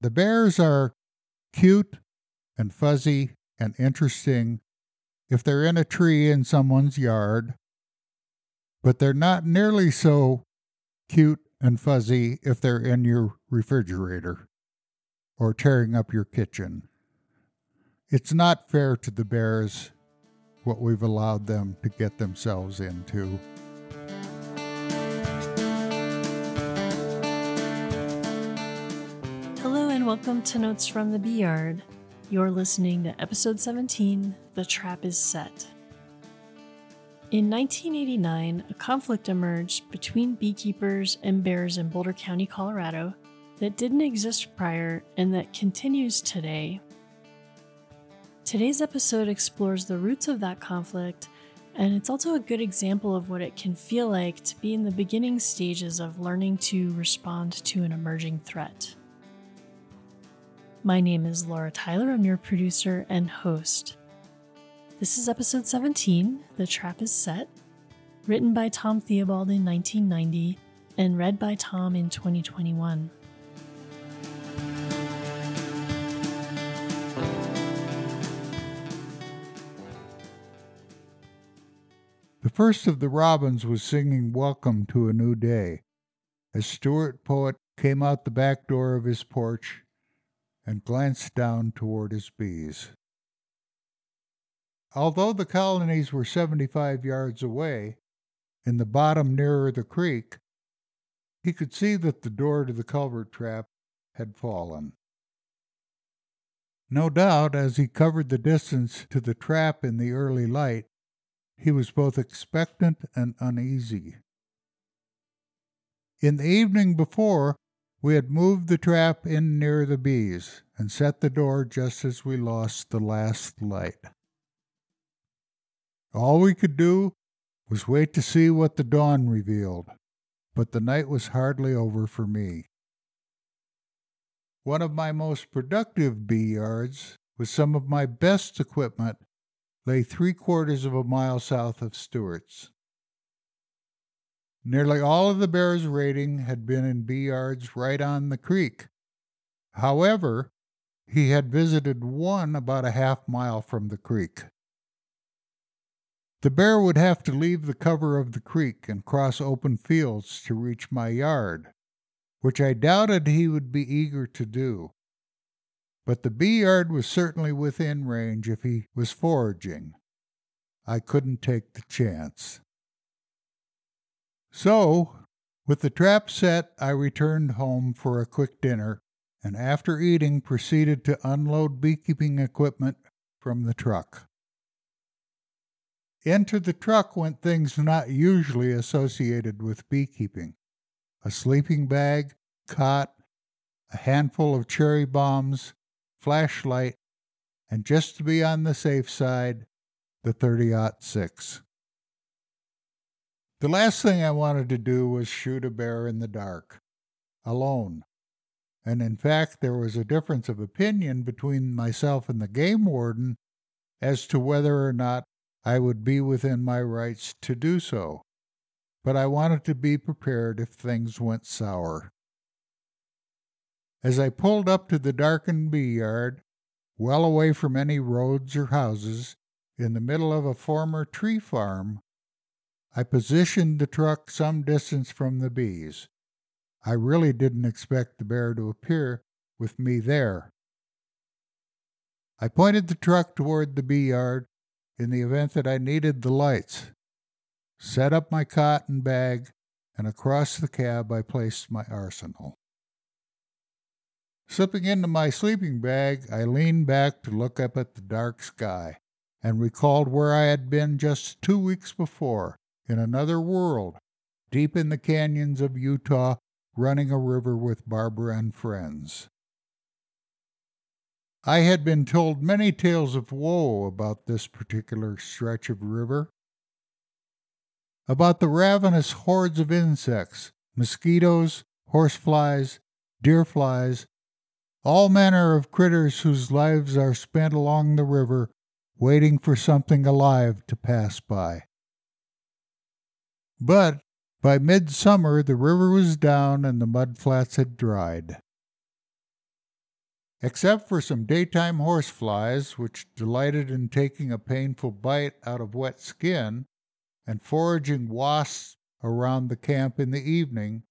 The bears are cute and fuzzy and interesting if they're in a tree in someone's yard, but they're not nearly so cute and fuzzy if they're in your refrigerator or tearing up your kitchen. It's not fair to the bears what we've allowed them to get themselves into. Welcome to Notes from the Bee Yard. You're listening to episode 17 The Trap is Set. In 1989, a conflict emerged between beekeepers and bears in Boulder County, Colorado, that didn't exist prior and that continues today. Today's episode explores the roots of that conflict, and it's also a good example of what it can feel like to be in the beginning stages of learning to respond to an emerging threat. My name is Laura Tyler, I'm your producer and host. This is episode 17, The Trap is Set, written by Tom Theobald in 1990 and read by Tom in 2021. The first of the robins was singing Welcome to a New Day as Stuart Poet came out the back door of his porch and glanced down toward his bees. Although the colonies were 75 yards away, in the bottom nearer the creek, he could see that the door to the culvert trap had fallen. No doubt, as he covered the distance to the trap in the early light, he was both expectant and uneasy. In the evening before, we had moved the trap in near the bees and set the door just as we lost the last light. All we could do was wait to see what the dawn revealed, but the night was hardly over for me. One of my most productive bee yards, with some of my best equipment, lay three quarters of a mile south of Stewart's. Nearly all of the bears' raiding had been in bee yards right on the creek. However, he had visited one about a half mile from the creek. The bear would have to leave the cover of the creek and cross open fields to reach my yard, which I doubted he would be eager to do. But the bee yard was certainly within range if he was foraging. I couldn't take the chance. So, with the trap set, I returned home for a quick dinner, and after eating, proceeded to unload beekeeping equipment from the truck. Into the truck went things not usually associated with beekeeping a sleeping bag, cot, a handful of cherry bombs, flashlight, and just to be on the safe side, the 30 6. The last thing I wanted to do was shoot a bear in the dark, alone. And in fact, there was a difference of opinion between myself and the game warden as to whether or not I would be within my rights to do so. But I wanted to be prepared if things went sour. As I pulled up to the darkened bee yard, well away from any roads or houses, in the middle of a former tree farm, I positioned the truck some distance from the bees. I really didn't expect the bear to appear with me there. I pointed the truck toward the bee yard in the event that I needed the lights, set up my cotton bag, and across the cab I placed my arsenal. Slipping into my sleeping bag, I leaned back to look up at the dark sky and recalled where I had been just two weeks before in another world, deep in the canyons of Utah, running a river with Barbara and friends. I had been told many tales of woe about this particular stretch of river, about the ravenous hordes of insects, mosquitoes, horseflies, deerflies, all manner of critters whose lives are spent along the river waiting for something alive to pass by. But by midsummer the river was down and the mud flats had dried. Except for some daytime horseflies, which delighted in taking a painful bite out of wet skin, and foraging wasps around the camp in the evening,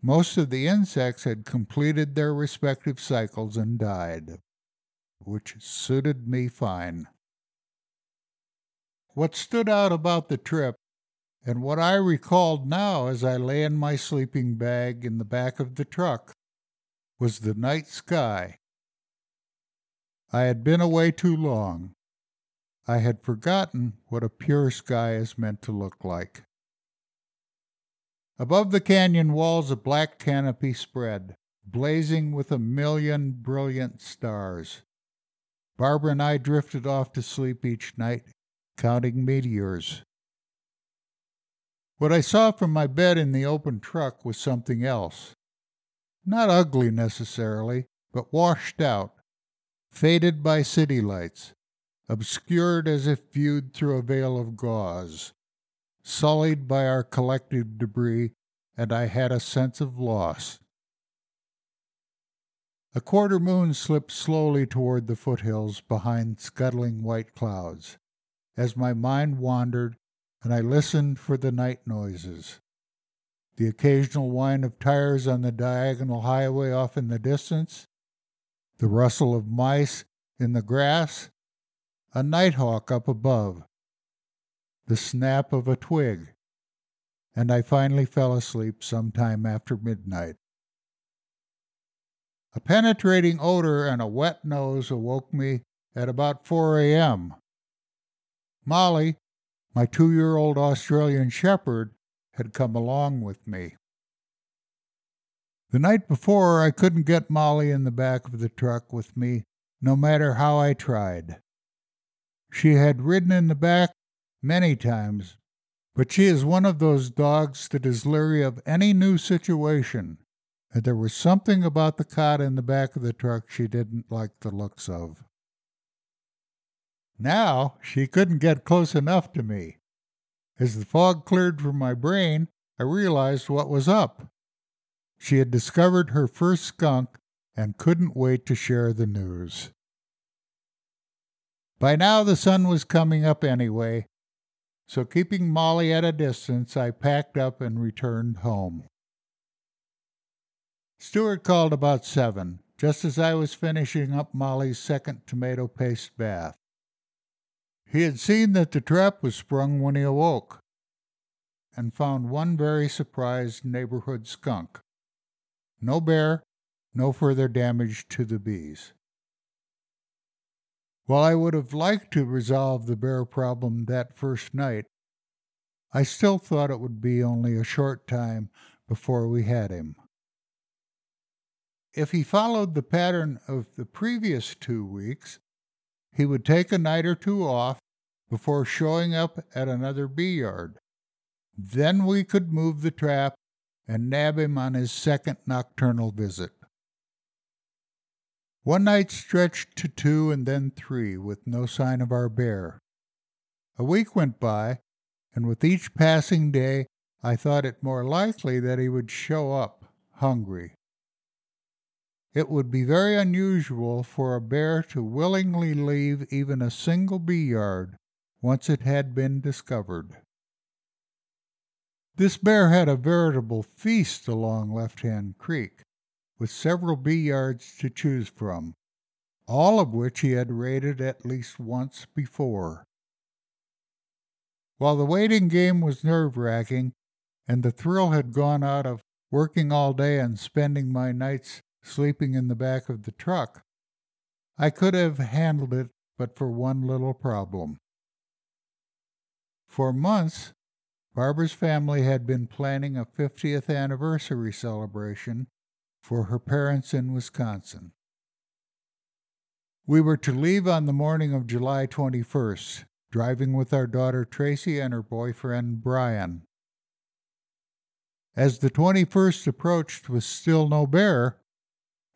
most of the insects had completed their respective cycles and died, which suited me fine. What stood out about the trip, and what I recalled now as I lay in my sleeping bag in the back of the truck, was the night sky. I had been away too long. I had forgotten what a pure sky is meant to look like. Above the canyon walls, a black canopy spread, blazing with a million brilliant stars. Barbara and I drifted off to sleep each night, counting meteors. What I saw from my bed in the open truck was something else. Not ugly necessarily, but washed out, faded by city lights, obscured as if viewed through a veil of gauze sullied by our collective debris, and I had a sense of loss. A quarter moon slipped slowly toward the foothills behind scuttling white clouds as my mind wandered and I listened for the night noises. The occasional whine of tires on the diagonal highway off in the distance, the rustle of mice in the grass, a nighthawk up above, the snap of a twig, and I finally fell asleep some time after midnight. A penetrating odor and a wet nose awoke me at about 4 a.m. Molly, my two year old Australian Shepherd, had come along with me. The night before, I couldn't get Molly in the back of the truck with me, no matter how I tried. She had ridden in the back many times, but she is one of those dogs that is leery of any new situation, and there was something about the cot in the back of the truck she didn't like the looks of. Now she couldn't get close enough to me. As the fog cleared from my brain, I realized what was up. She had discovered her first skunk and couldn't wait to share the news. By now the sun was coming up anyway, so keeping Molly at a distance, I packed up and returned home. Stuart called about seven, just as I was finishing up Molly's second tomato paste bath. He had seen that the trap was sprung when he awoke, and found one very surprised neighborhood skunk. No bear, no further damage to the bees. While I would have liked to resolve the bear problem that first night, I still thought it would be only a short time before we had him. If he followed the pattern of the previous two weeks, he would take a night or two off before showing up at another bee yard. Then we could move the trap and nab him on his second nocturnal visit. One night stretched to two and then three, with no sign of our bear. A week went by, and with each passing day I thought it more likely that he would show up hungry. It would be very unusual for a bear to willingly leave even a single bee yard once it had been discovered. This bear had a veritable feast along Left Hand Creek with several bee yards to choose from, all of which he had raided at least once before. While the waiting game was nerve wracking, and the thrill had gone out of working all day and spending my nights sleeping in the back of the truck, I could have handled it but for one little problem. For months, Barbara's family had been planning a 50th anniversary celebration for her parents in Wisconsin. We were to leave on the morning of July 21st, driving with our daughter Tracy and her boyfriend Brian. As the 21st approached with still no bear,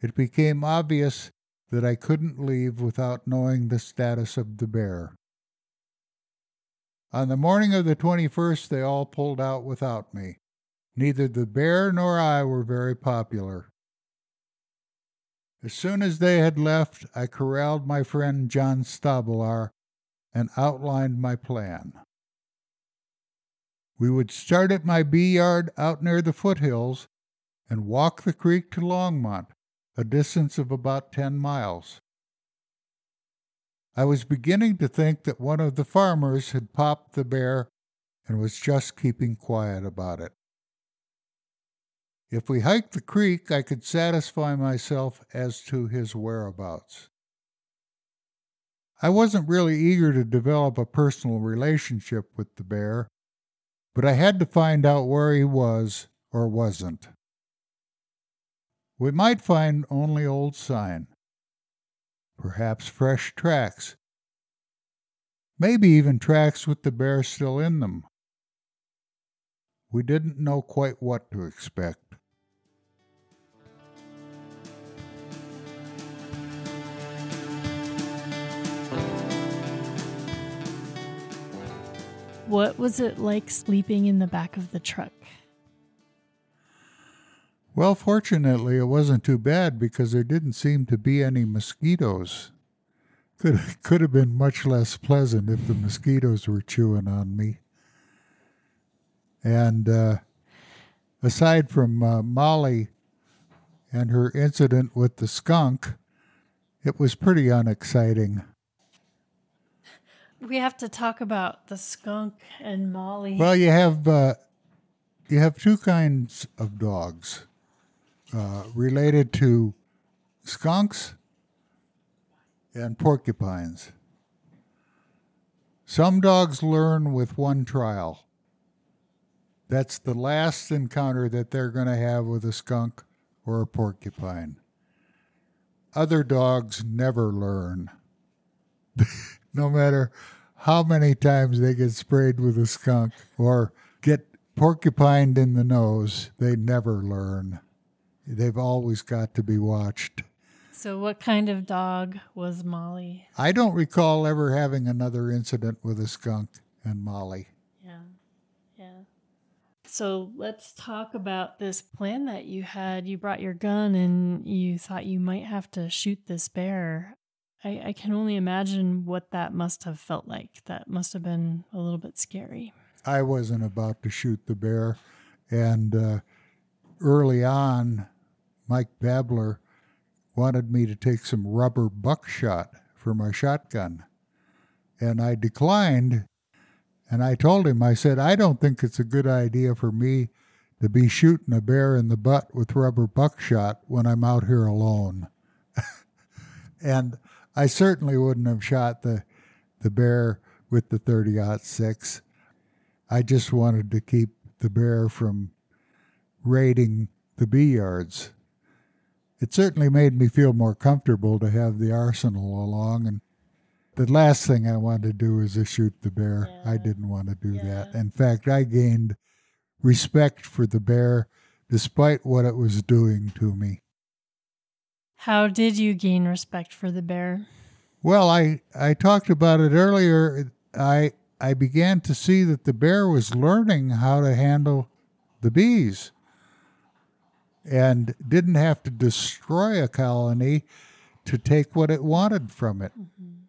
it became obvious that I couldn't leave without knowing the status of the bear. On the morning of the 21st, they all pulled out without me. Neither the bear nor I were very popular. As soon as they had left, I corralled my friend John Stabelar and outlined my plan. We would start at my bee yard out near the foothills and walk the creek to Longmont, a distance of about 10 miles. I was beginning to think that one of the farmers had popped the bear and was just keeping quiet about it. If we hiked the creek, I could satisfy myself as to his whereabouts. I wasn't really eager to develop a personal relationship with the bear, but I had to find out where he was or wasn't. We might find only old sign, perhaps fresh tracks, maybe even tracks with the bear still in them. We didn't know quite what to expect. What was it like sleeping in the back of the truck? Well, fortunately, it wasn't too bad because there didn't seem to be any mosquitoes. Could could have been much less pleasant if the mosquitoes were chewing on me. And uh, aside from uh, Molly and her incident with the skunk, it was pretty unexciting. We have to talk about the skunk and Molly. Well, you have uh, you have two kinds of dogs uh, related to skunks and porcupines. Some dogs learn with one trial. That's the last encounter that they're going to have with a skunk or a porcupine. Other dogs never learn. no matter how many times they get sprayed with a skunk or get porcupined in the nose, they never learn. They've always got to be watched. So, what kind of dog was Molly? I don't recall ever having another incident with a skunk and Molly. Yeah. Yeah. So, let's talk about this plan that you had. You brought your gun and you thought you might have to shoot this bear. I, I can only imagine what that must have felt like. That must have been a little bit scary. I wasn't about to shoot the bear. And uh, early on, Mike Babler wanted me to take some rubber buckshot for my shotgun. And I declined. And I told him, I said, I don't think it's a good idea for me to be shooting a bear in the butt with rubber buckshot when I'm out here alone. and I certainly wouldn't have shot the the bear with the 30 six. I just wanted to keep the bear from raiding the bee yards. It certainly made me feel more comfortable to have the arsenal along and the last thing I wanted to do was to shoot the bear. Yeah. I didn't want to do yeah. that. In fact, I gained respect for the bear despite what it was doing to me. How did you gain respect for the bear? Well, I, I talked about it earlier. I I began to see that the bear was learning how to handle the bees and didn't have to destroy a colony to take what it wanted from it. Mm-hmm.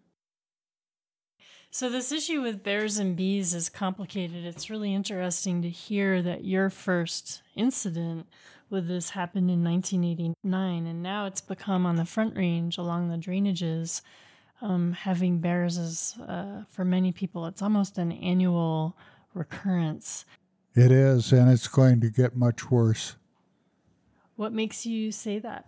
So, this issue with bears and bees is complicated. It's really interesting to hear that your first incident with this happened in 1989, and now it's become on the Front Range along the drainages. Um, having bears is, uh, for many people, it's almost an annual recurrence. It is, and it's going to get much worse. What makes you say that?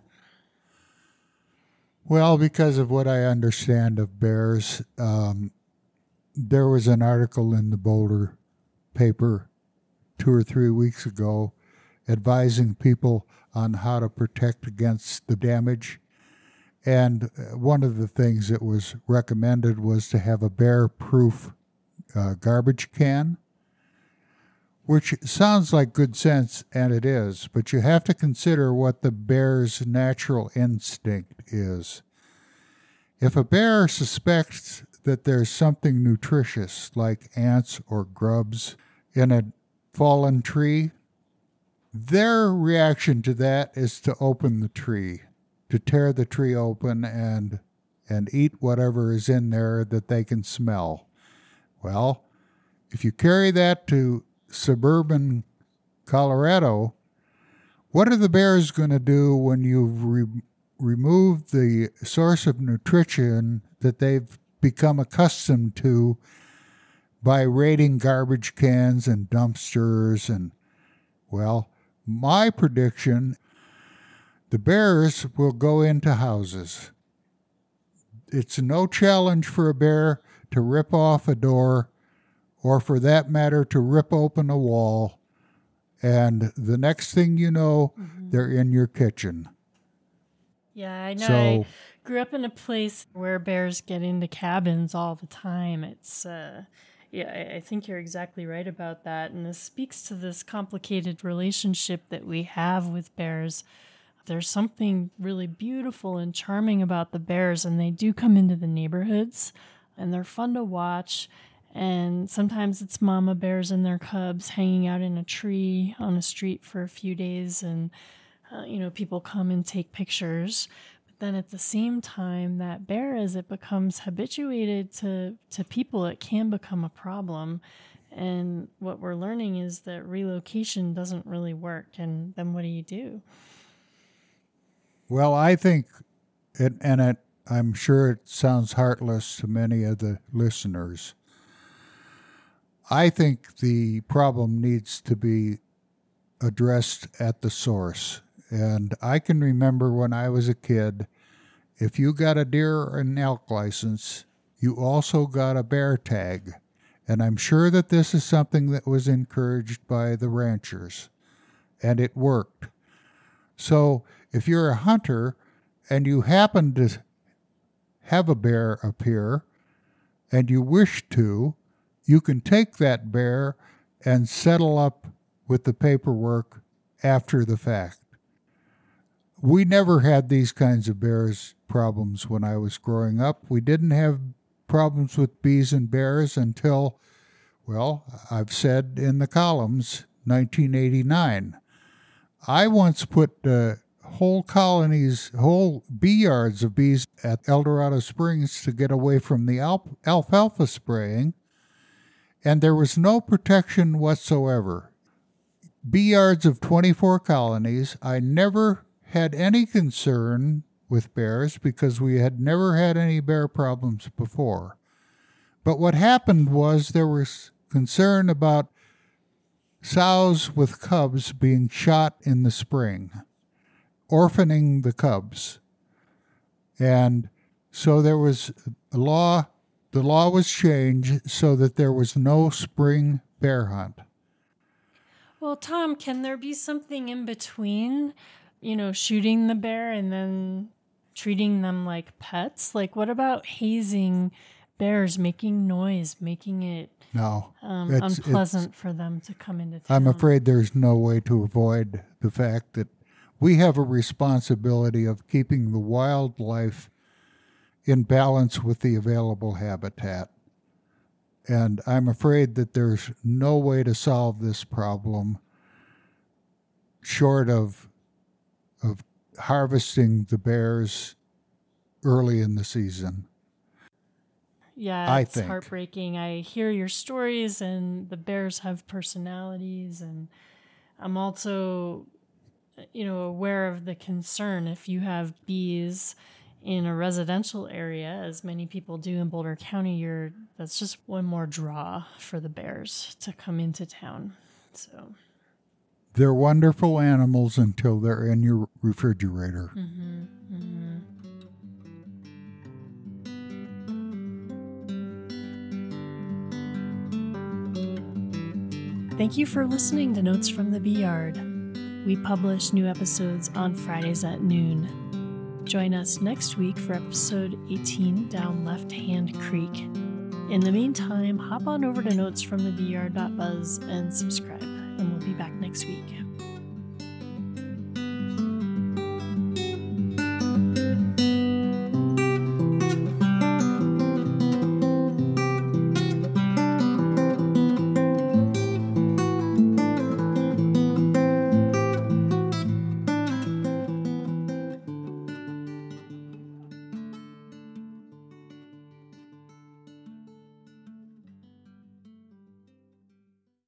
Well, because of what I understand of bears, um, there was an article in the Boulder paper two or three weeks ago advising people on how to protect against the damage. And uh, one of the things that was recommended was to have a bear proof uh, garbage can, which sounds like good sense, and it is, but you have to consider what the bear's natural instinct is. If a bear suspects that there's something nutritious, like ants or grubs, in a fallen tree, their reaction to that is to open the tree to tear the tree open and and eat whatever is in there that they can smell. Well, if you carry that to suburban Colorado, what are the bears going to do when you've re- removed the source of nutrition that they've become accustomed to by raiding garbage cans and dumpsters and well, my prediction the bears will go into houses. It's no challenge for a bear to rip off a door or for that matter to rip open a wall and the next thing you know mm-hmm. they're in your kitchen. Yeah, I know. So, I grew up in a place where bears get into cabins all the time. It's uh yeah, I, think you're exactly right about that. And this speaks to this complicated relationship that we have with bears. There's something really beautiful and charming about the bears, and they do come into the neighborhoods and they're fun to watch. And sometimes it's mama bears and their cubs hanging out in a tree on a street for a few days, and uh, you know, people come and take pictures. But then at the same time that bear as it becomes habituated to to people it can become a problem. And what we're learning is that relocation doesn't really work. And then what do you do? Well i think it and it i'm sure it sounds heartless to many of the listeners i think the problem needs to be addressed at the source and I can remember when I was a kid, if you got a deer or an elk license, you also got a bear tag. And I'm sure that this is something that was encouraged by the ranchers, and it worked. So if you're a hunter and you happen to have a bear appear and you wish to, you can take that bear and settle up with the paperwork after the fact we never had these kinds of bears problems when I was growing up. We didn't have problems with bees and bears until, well, I've said in the columns, 1989. I once put uh, whole colonies, whole bee yards of bees at Eldorado Springs to get away from the alfalfa spraying, and there was no protection whatsoever. Bee yards of 24 colonies. I never had any concern with bears because we had never had any bear problems before. But what happened was there was concern about sows with cubs being shot in the spring, orphaning the cubs. And so there was a law, the law was changed so that there was no spring bear hunt. Well, Tom, can there be something in between you know, shooting the bear and then treating them like pets? Like, what about hazing bears, making noise, making it no um, it's, unpleasant it's, for them to come into town? I'm afraid there's no way to avoid the fact that we have a responsibility of keeping the wildlife in balance with the available habitat. And I'm afraid that there's no way to solve this problem short of of harvesting the bears early in the season. Yeah, I it's think. heartbreaking. I hear your stories, and the bears have personalities, and I'm also, you know, aware of the concern if you have bees in a residential area, as many people do in Boulder County. You're that's just one more draw for the bears to come into town. So they're wonderful animals until they're in your refrigerator. Mm-hmm. Mm-hmm. Thank you for listening to Notes from the Bee Yard. We publish new episodes on Fridays at noon. Join us next week for episode 18 Down Left Hand Creek. In the meantime, hop on over to notesfromthebeeyard.buzz and subscribe and we'll be back next week.